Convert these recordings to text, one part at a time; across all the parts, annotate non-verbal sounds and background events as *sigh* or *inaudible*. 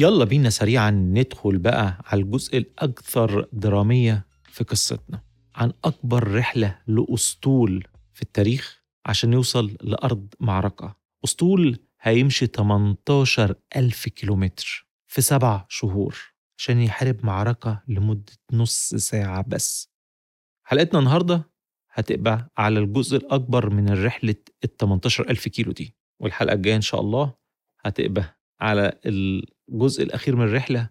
يلا بينا سريعا ندخل بقى على الجزء الأكثر درامية في قصتنا عن أكبر رحلة لأسطول في التاريخ عشان يوصل لأرض معركة. أسطول هيمشي 18 ألف كيلومتر في سبع شهور عشان يحارب معركة لمدة نص ساعة بس. حلقتنا النهاردة هتبقى على الجزء الأكبر من الرحلة ال 18 ألف كيلو دي والحلقة الجاية إن شاء الله هتبقى على الجزء الأخير من الرحلة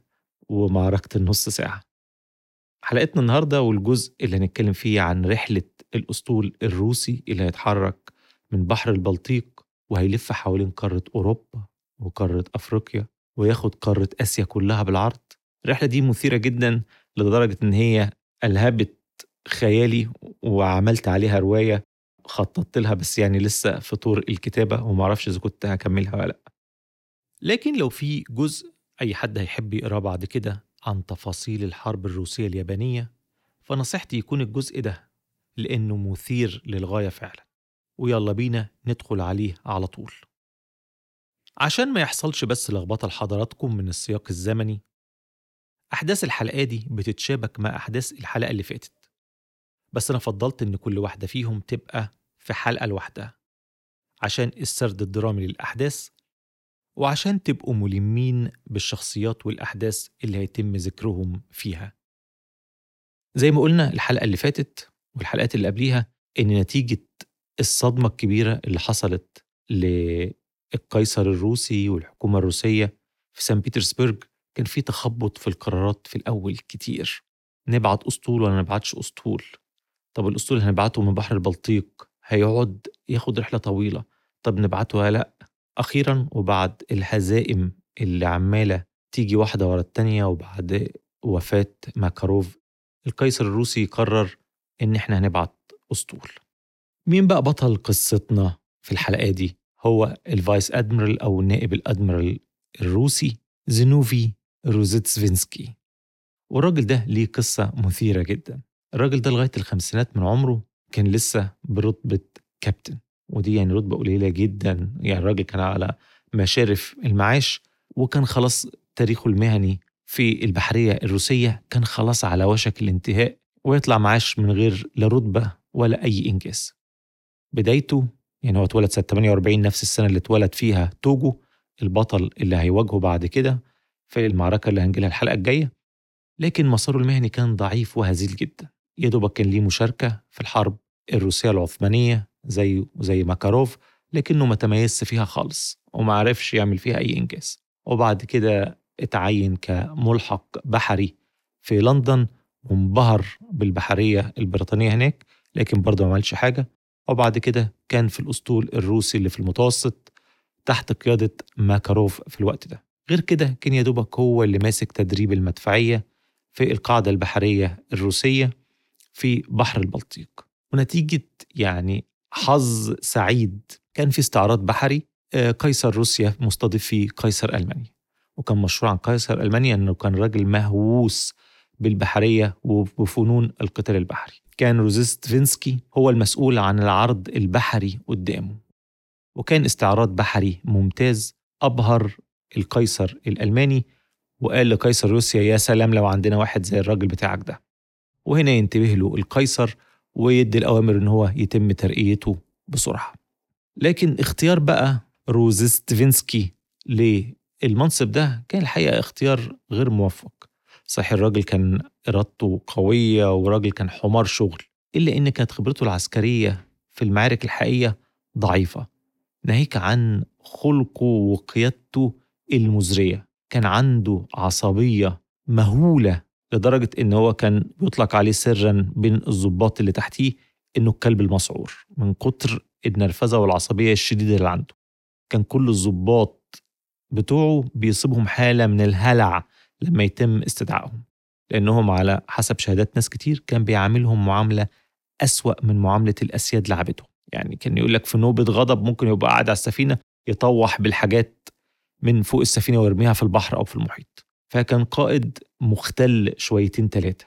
ومعركة النص ساعة. حلقتنا النهاردة والجزء اللي هنتكلم فيه عن رحلة الأسطول الروسي اللي هيتحرك من بحر البلطيق وهيلف حوالين قارة أوروبا وقارة أفريقيا وياخد قارة آسيا كلها بالعرض. الرحلة دي مثيرة جدا لدرجة إن هي ألهبت خيالي وعملت عليها رواية خططت لها بس يعني لسه في طور الكتابة ومعرفش إذا كنت هكملها ولا لأ. لكن لو في جزء أي حد هيحب يقراه بعد كده عن تفاصيل الحرب الروسية اليابانية فنصيحتي يكون الجزء ده لأنه مثير للغاية فعلا. ويلا بينا ندخل عليه على طول. عشان ما يحصلش بس لخبطة لحضراتكم من السياق الزمني أحداث الحلقة دي بتتشابك مع أحداث الحلقة اللي فاتت. بس أنا فضلت إن كل واحدة فيهم تبقى في حلقة لوحدها عشان السرد الدرامي للأحداث وعشان تبقوا ملمين بالشخصيات والأحداث اللي هيتم ذكرهم فيها. زي ما قلنا الحلقة اللي فاتت والحلقات اللي قبليها إن نتيجة الصدمة الكبيرة اللي حصلت للقيصر الروسي والحكومة الروسية في سان بيترسبرج كان في تخبط في القرارات في الأول كتير. نبعت أسطول ولا نبعتش أسطول؟ طب الأسطول هنبعته من بحر البلطيق هيقعد ياخد رحلة طويلة. طب نبعته لأ؟ أخيرا وبعد الهزائم اللي عمالة تيجي واحدة ورا التانية وبعد وفاة ماكاروف القيصر الروسي قرر إن إحنا هنبعت أسطول. مين بقى بطل قصتنا في الحلقة دي؟ هو ال vice admiral أو النائب الأدميرال الروسي زينوفي روزيتسفينسكي. والراجل ده ليه قصة مثيرة جدا. الراجل ده لغاية الخمسينات من عمره كان لسه برتبة كابتن. ودي يعني رتبة قليلة جدا. يعني الراجل كان على مشارف المعاش وكان خلاص تاريخه المهني في البحرية الروسية كان خلاص على وشك الانتهاء ويطلع معاش من غير لا رتبة ولا أي إنجاز. بدايته يعني هو اتولد سنة 48 نفس السنة اللي اتولد فيها توجو البطل اللي هيواجهه بعد كده في المعركة اللي هنجيلها الحلقة الجاية. لكن مساره المهني كان ضعيف وهزيل جدا. يا دوبك كان ليه مشاركة في الحرب الروسية العثمانية زي زي ماكاروف لكنه ما تميزش فيها خالص وما عرفش يعمل فيها أي إنجاز. وبعد كده اتعين كملحق بحري في لندن وانبهر بالبحرية البريطانية هناك لكن برضه ما عملش حاجة. وبعد كده كان في الأسطول الروسي اللي في المتوسط تحت قيادة ماكاروف في الوقت ده. غير كده كان يا دوبك هو اللي ماسك تدريب المدفعية في القاعدة البحرية الروسية في بحر البلطيق. ونتيجة يعني حظ سعيد. كان في استعراض بحري قيصر روسيا مستضيف فيه قيصر ألمانيا. وكان مشهور عن قيصر ألمانيا أنه كان راجل مهووس بالبحرية وبفنون القتال البحري. كان روزيستفينسكي هو المسؤول عن العرض البحري قدامه. وكان استعراض بحري ممتاز أبهر القيصر الألماني وقال لقيصر روسيا يا سلام لو عندنا واحد زي الراجل بتاعك ده. وهنا ينتبه له القيصر ويدي الأوامر إن هو يتم ترقيته بسرعة. لكن اختيار بقى روزيستفينسكي للمنصب ده كان الحقيقة اختيار غير موفق. صحيح الراجل كان إرادته قوية وراجل كان حمار شغل إلا إن كانت خبرته العسكرية في المعارك الحقيقية ضعيفة. ناهيك عن خلقه وقيادته المزرية. كان عنده عصبية مهولة لدرجة إن هو كان بيطلق عليه سرا بين الضباط اللي تحتيه إنه الكلب المسعور من كتر النرفزة والعصبية الشديدة اللي عنده. كان كل الضباط بتوعه بيصيبهم حالة من الهلع لما يتم استدعائهم. لأنهم على حسب شهادات ناس كتير كان بيعاملهم معاملة أسوأ من معاملة الأسياد لعبتهم يعني كان يقول لك في نوبة غضب ممكن يبقى قاعد على السفينة يطوح بالحاجات من فوق السفينة ويرميها في البحر أو في المحيط. فكان قائد مختل شويتين ثلاثة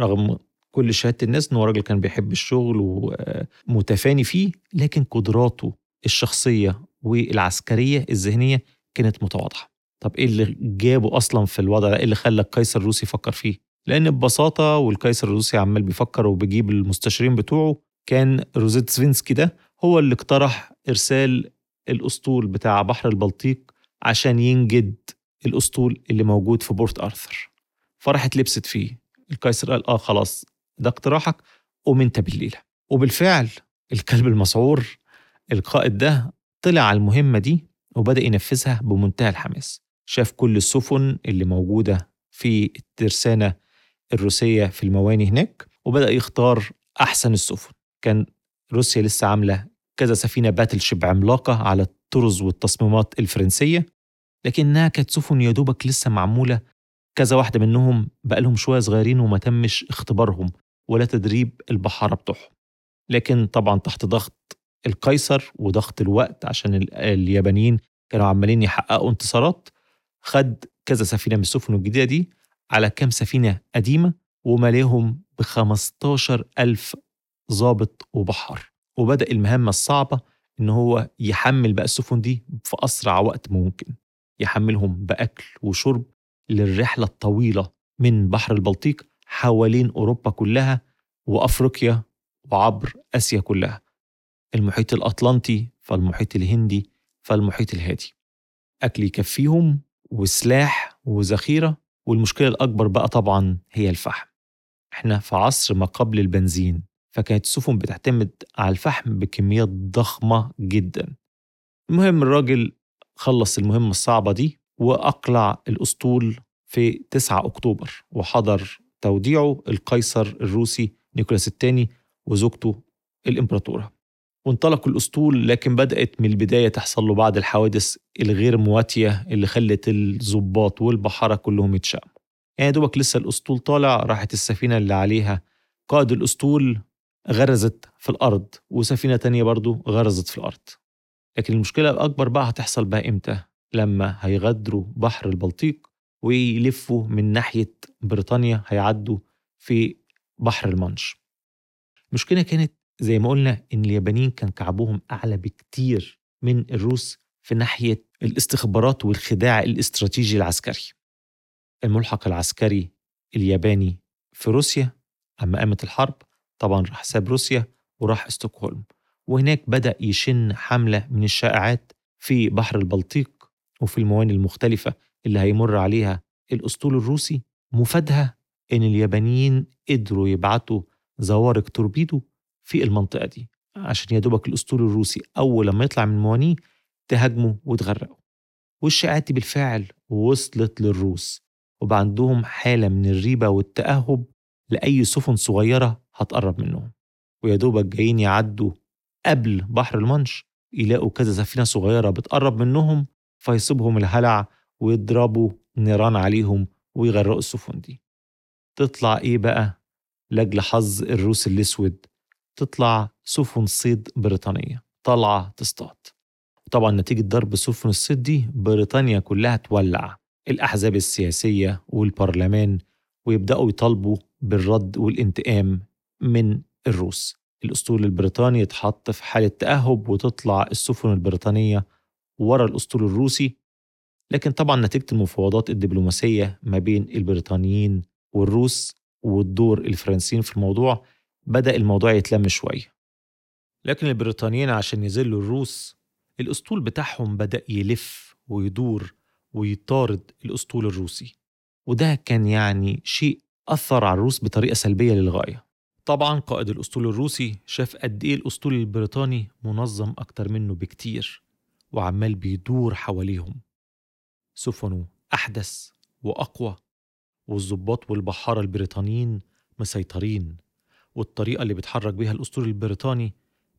رغم كل شهادة الناس إنه راجل كان بيحب الشغل ومتفاني فيه لكن قدراته الشخصية والعسكرية الذهنية كانت متواضعة. طب إيه اللي جابه أصلا في الوضع ده؟ إيه اللي خلى القيصر الروسي يفكر فيه؟ لأن ببساطة والقيصر الروسي عمال بيفكر وبيجيب المستشارين بتوعه كان روزيتسفينسكي ده هو اللي اقترح إرسال الأسطول بتاع بحر البلطيق عشان ينجد الأسطول اللي موجود في بورت أرثر. فراحت لبست فيه. القيصر قال آه خلاص ده اقتراحك قوم انت بالليله وبالفعل الكلب المسعور القائد ده طلع على المهمة دي وبدأ ينفذها بمنتهى الحماس. شاف كل السفن اللي موجودة في الترسانة الروسية في المواني هناك وبدأ يختار أحسن السفن. كان روسيا لسه عاملة كذا سفينة باتل شيب عملاقة على الطرز والتصميمات الفرنسية. لكنها كانت سفن يا دوبك لسه معمولة. كذا واحدة منهم بقى لهم شوية صغيرين وما تمش اختبارهم ولا تدريب البحاره بتوعهم. لكن طبعا تحت ضغط القيصر وضغط الوقت عشان اليابانيين كانوا عمالين يحققوا انتصارات خد كذا سفينة من السفن الجديدة دي على كام سفينة قديمة وملاهم ب 15 ألف ضابط وبحر. وبدأ المهمة الصعبة إن هو يحمل بقى السفن دي في أسرع وقت ممكن. يحملهم بأكل وشرب للرحلة الطويلة من بحر البلطيق حوالين أوروبا كلها وأفريقيا وعبر آسيا كلها. المحيط الأطلنطي فالمحيط الهندي فالمحيط الهادي. أكل يكفيهم وسلاح وذخيرة والمشكلة الأكبر بقى طبعا هي الفحم. إحنا في عصر ما قبل البنزين فكانت السفن بتعتمد على الفحم بكميات ضخمة جدا. المهم الراجل خلص المهمة الصعبة دي وأقلع الأسطول في 9 أكتوبر وحضر توديعه القيصر الروسي نيكولاس الثاني وزوجته الإمبراطورة. وانطلق الأسطول لكن بدأت من البداية تحصل له بعض الحوادث الغير مواتية اللي خلت الضباط والبحارة كلهم يتشائموا. يعني دوبك لسه الأسطول طالع راحت السفينة اللي عليها. قائد الأسطول غرزت في الأرض وسفينة تانية برضو غرزت في الأرض. لكن المشكلة الأكبر بقى هتحصل بقى إمتى؟ لما هيغادروا بحر البلطيق ويلفوا من ناحية بريطانيا هيعدوا في بحر المانش المشكلة كانت زي ما قلنا إن اليابانيين كان كعبهم أعلى بكتير من الروس في ناحية الاستخبارات والخداع الاستراتيجي العسكري. الملحق العسكري الياباني في روسيا أما قامت الحرب طبعا راح ساب روسيا وراح استokholm وهناك بدأ يشن حملة من الشائعات في بحر البلطيق وفي الموانئ المختلفة اللي هيمر عليها الأسطول الروسي مفادها إن اليابانيين قدروا يبعتوا زوارق توربيدو في المنطقة دي عشان يدوبك الأسطول الروسي أول لما يطلع من موانيه تهاجمه وتغرقه والشائعات بالفعل وصلت للروس وبقى عندهم حالة من الريبة والتأهب لأي سفن صغيرة هتقرب منهم. ويا دوبك جايين يعدوا قبل بحر المانش يلاقوا كذا سفينة صغيرة بتقرب منهم فيصيبهم الهلع ويضربوا نيران عليهم ويغرقوا السفن دي. تطلع إيه بقى؟ لاجل حظ الروس الأسود. تطلع سفن صيد بريطانية. طالعة تصطاد. طبعا نتيجة ضرب سفن الصيد دي بريطانيا كلها تولع. الأحزاب السياسية والبرلمان ويبدأوا يطالبوا بالرد والانتقام من الروس. الأسطول البريطاني يتحط في حالة تأهب وتطلع السفن البريطانية ورا الأسطول الروسي. لكن طبعا نتيجة المفاوضات الدبلوماسية ما بين البريطانيين والروس والدور الفرنسيين في الموضوع بدأ الموضوع يتلم شوية لكن البريطانيين عشان يذلوا الروس الأسطول بتاعهم بدأ يلف ويدور ويطارد الأسطول الروسي. وده كان يعني شيء أثر على الروس بطريقة سلبية للغاية. طبعا قائد الأسطول الروسي شاف قد إيه الأسطول البريطاني منظم أكتر منه بكتير وعمال بيدور حواليهم. سفنه أحدث وأقوى والضباط والبحارة البريطانيين مسيطرين والطريقة اللي بيتحرك بيها الأسطول البريطاني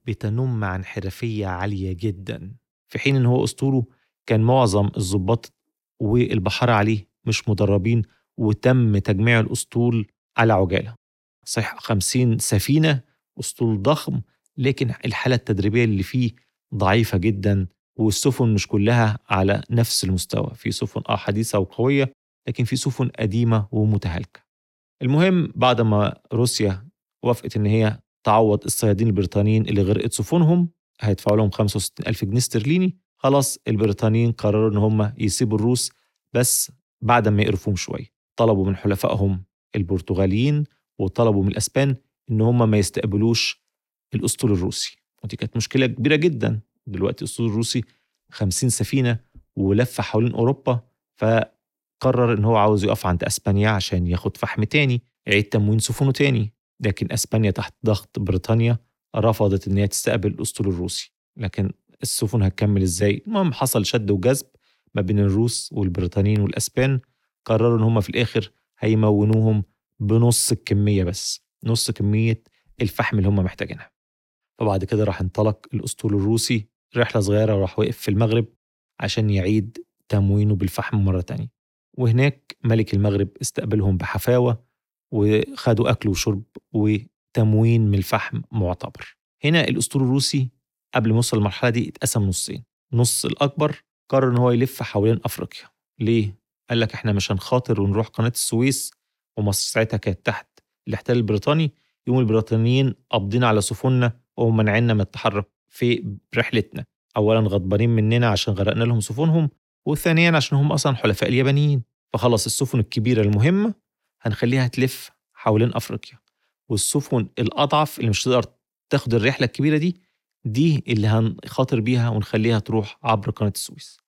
بتنم عن حرفية عالية جدا. في حين إن هو أسطوله كان معظم الضباط والبحارة عليه مش مدربين وتم تجميع الأسطول على عجالة. صحيح خمسين سفينة أسطول ضخم لكن الحالة التدريبية اللي فيه ضعيفة جدا والسفن مش كلها على نفس المستوى. في سفن آه حديثة وقوية لكن في سفن قديمة ومتهالكة. المهم بعد ما روسيا وافقت إن هي تعوض الصيادين البريطانيين اللي غرقت سفنهم هيدفعوا لهم 65 ألف جنيه استرليني. خلاص البريطانيين قرروا إن هم يسيبوا الروس بس بعد ما يقرفوهم شوية طلبوا من حلفائهم البرتغاليين وطلبوا من الأسبان إن هم ما يستقبلوش الأسطول الروسي. ودي كانت مشكلة كبيرة جدا. دلوقتي الأسطول الروسي 50 سفينة ولف حوالين أوروبا فقرر إن هو عاوز يقف عند أسبانيا عشان ياخد فحم تاني يعيد تموين سفنه تاني. لكن أسبانيا تحت ضغط بريطانيا رفضت إن هي تستقبل الأسطول الروسي. لكن السفن هتكمل إزاي؟ المهم حصل شد وجذب ما بين الروس والبريطانيين والأسبان. قرروا إن هم في الآخر هيمونوهم بنص الكميه بس نص كمية الفحم اللي هم محتاجينها. فبعد كده راح انطلق الأسطول الروسي رحلة صغيرة وراح وقف في المغرب عشان يعيد تموينه بالفحم مرة تانية. وهناك ملك المغرب استقبلهم بحفاوة وخدوا أكل وشرب وتموين من الفحم معتبر. هنا الأسطول الروسي قبل ما يوصل للمرحلة دي اتقسم نصين. نص الأكبر قرر إن هو يلف حوالين أفريقيا. ليه؟ قال لك إحنا مش هنخاطر ونروح قناة السويس ومصر ساعتها كانت تحت الاحتلال البريطاني. يقوم البريطانيين قابضين على سفننا ومنعنا من التحرك في رحلتنا. اولا غضبانين مننا عشان غرقنا لهم سفنهم وثانيا عشان هم أصلا حلفاء اليابانيين. فخلص السفن الكبيرة المهمة هنخليها تلف حوالين أفريقيا. والسفن الأضعف اللي مش تقدر تاخد الرحلة الكبيرة دي دي اللي هنخاطر بيها ونخليها تروح عبر قناة السويس.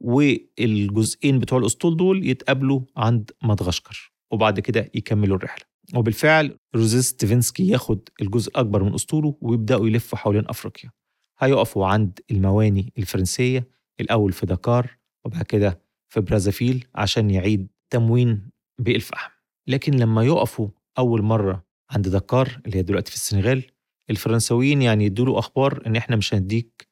والجزئين بتوع الأسطول دول يتقابلوا عند مدغشقر. وبعد كده يكملوا الرحلة. وبالفعل روزيتسفينسكي ياخد الجزء الاكبر من اسطوله ويبدأوا يلفوا حوالين أفريقيا. هيقفوا عند المواني الفرنسية الأول في دكار وبعد كده في برازافيل عشان يعيد تموين بالفحم لكن لما يقفوا أول مرة عند دكار اللي هي دلوقتي في السنغال الفرنساويين يعني يدوا أخبار إن إحنا مش هنديك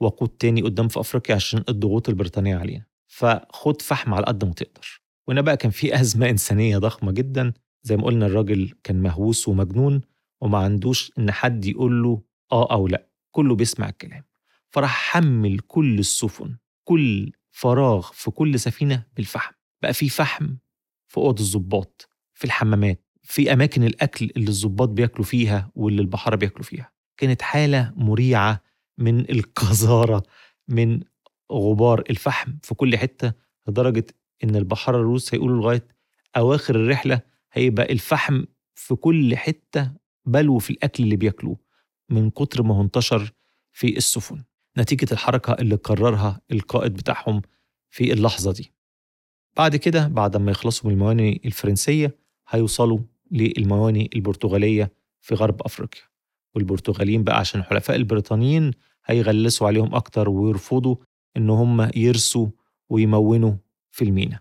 وقود تاني قدام في أفريقيا عشان الضغوط البريطانية علينا. فخد فحم على قد ما تقدر. وهنا بقى كان في أزمة إنسانية ضخمة جدا. زي ما قلنا الراجل كان مهووس ومجنون وما عندوش إن حد يقول له آه أو لأ. كله بيسمع الكلام. فراح حمل كل السفن كل فراغ في كل سفينة بالفحم. بقى في فحم في أوض الظباط في الحمامات في أماكن الأكل اللي الظباط بياكلوا فيها واللي البحارة بياكلوا فيها. كانت حالة مريعة من القذارة من غبار الفحم في كل حتة لدرجة إن البحاره الروس هيقولوا لغاية أواخر الرحلة هيبقى الفحم في كل حتة بلو في الأكل اللي بياكلوه من كتر ما هو انتشر في السفن. نتيجة الحركة اللي قررها القائد بتاعهم في اللحظة دي. بعد كده بعد ما يخلصوا من الموانئ الفرنسية هيوصلوا للموانئ البرتغالية في غرب أفريقيا. والبرتغاليين بقى عشان حلفاء البريطانيين هيغلسوا عليهم أكتر ويرفضوا إن هم يرسوا ويمونوا في المينا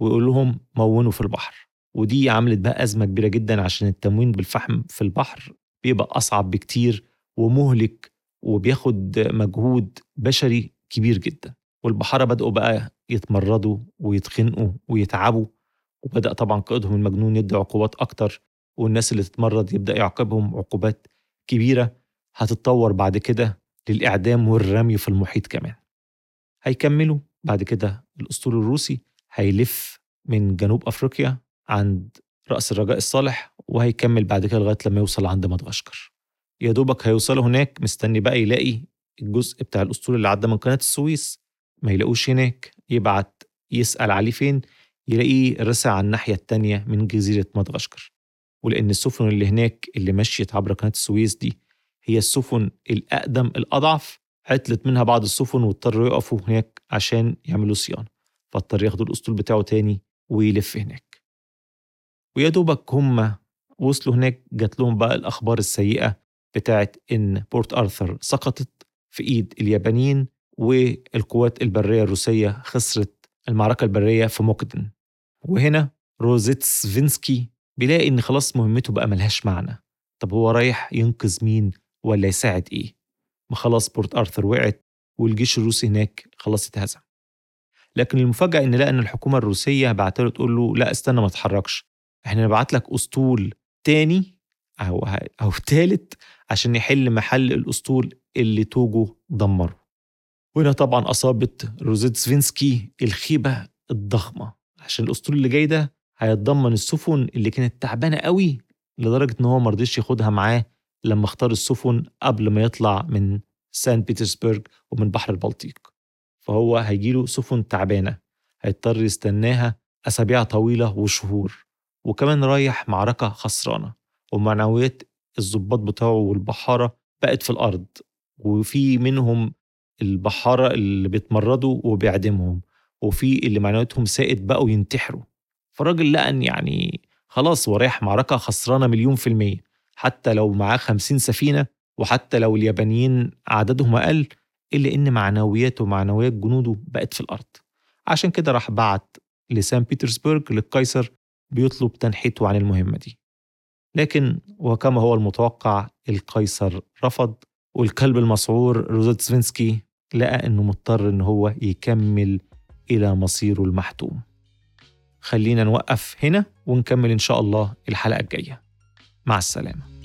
ويقول لهم مونوا في البحر ودي عملت بقى أزمة كبيرة جدا عشان التموين بالفحم في البحر بيبقى أصعب بكتير ومهلك وبياخد مجهود بشري كبير جدا. والبحارة بدأوا بقى يتمردوا ويتخنقوا ويتعبوا وبدأ طبعا قائدهم المجنون يدي عقوبات أكتر والناس اللي تتمرد يبدأ يعاقبهم عقوبات كبيرة هتتطور بعد كده للإعدام والرمي في المحيط كمان. هيكملوا بعد كده الأسطول الروسي هيلف من جنوب أفريقيا عند رأس الرجاء الصالح وهيكمل بعد كده لغاية لما يوصل عند مدغشقر. يا دوبك هيوصلوا هناك مستني بقى يلاقي الجزء بتاع الأسطول اللي عدى من قناة السويس. ما يلاقوش هناك يبعت يسأل عليه فين؟ يلاقيه رسع على الناحية التانية من جزيرة مدغشقر. ولأن السفن اللي هناك اللي مشيت عبر قناة السويس دي هي السفن الأقدم الأضعف عطلت منها بعض السفن واضطروا يقفوا هناك عشان يعملوا صيانة. فاضطر ياخدوا الأسطول بتاعه تاني ويلف هناك. ويا دوبك هم وصلوا هناك جات لهم بقى الأخبار السيئة بتاعت إن بورت أرثر سقطت في إيد اليابانيين والقوات البرية الروسية خسرت المعركة البرية في موكدن وهنا روزيتسفينسكي بيلاقي إن خلاص مهمته بقى ملهاش معنى. طب هو رايح ينقذ مين ولا يساعد إيه؟ ما خلاص بورت أرثر وقعت والجيش الروسي هناك خلاص اتهزم. لكن المفاجأة إن لقى إن الحكومة الروسية بعت له تقول له لا استنى ما تتحركش إحنا نبعت لك أسطول تاني أو أو *laughs* تالت عشان يحل محل الأسطول اللي توجو دمره. وهنا طبعا أصابت روزيتسفينسكي الخيبة الضخمة عشان الأسطول اللي جاي ده هيتضمن السفن اللي كانت تعبانة قوي لدرجة إن هو مرضيش ياخدها معاه لما اختار السفن قبل ما يطلع من سان بيترسبرغ ومن بحر البلطيق. فهو هيجيله سفن تعبانة هيضطر يستناها أسابيع طويلة وشهور وكمان رايح معركة خسرانة ومعنويات الضباط بتاعه والبحارة بقت في الأرض وفي منهم البحارة اللي بيتمردوا وبيعدمهم وفي اللي معنوياتهم سائد بقوا ينتحروا فالراجل لقى ان يعني خلاص هو رايح معركة خسرانة مليون في المية حتى لو معاه خمسين سفينة وحتى لو اليابانيين عددهم أقل إلا إن معنوياته ومعنويات جنوده بقت في الأرض. عشان كده راح بعت لسان بيترسبرغ للقيصر بيطلب تنحيته عن المهمة دي. لكن وكما هو المتوقع القيصر رفض والكلب المسعور روزوتسفينسكي لقى إنه مضطر إن هو يكمل إلى مصيره المحتوم. خلينا نوقف هنا ونكمل إن شاء الله الحلقة الجاية. مع السلامة.